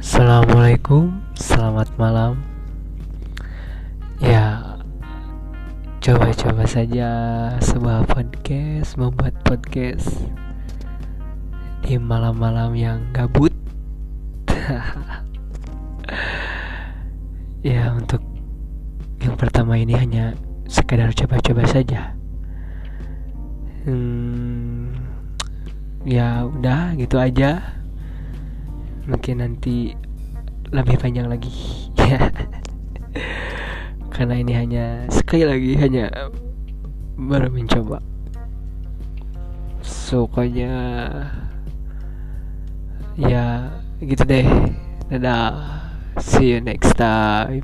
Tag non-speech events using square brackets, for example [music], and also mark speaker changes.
Speaker 1: Assalamualaikum, selamat malam. Ya, coba-coba saja sebuah podcast membuat podcast di malam-malam yang gabut. [laughs] ya, untuk yang pertama ini hanya sekedar coba-coba saja. Hmm, ya udah gitu aja mungkin nanti lebih panjang lagi. [laughs] Ya. Karena ini hanya sekali lagi hanya baru mencoba. Sukanya ya gitu deh. Dadah. See you next time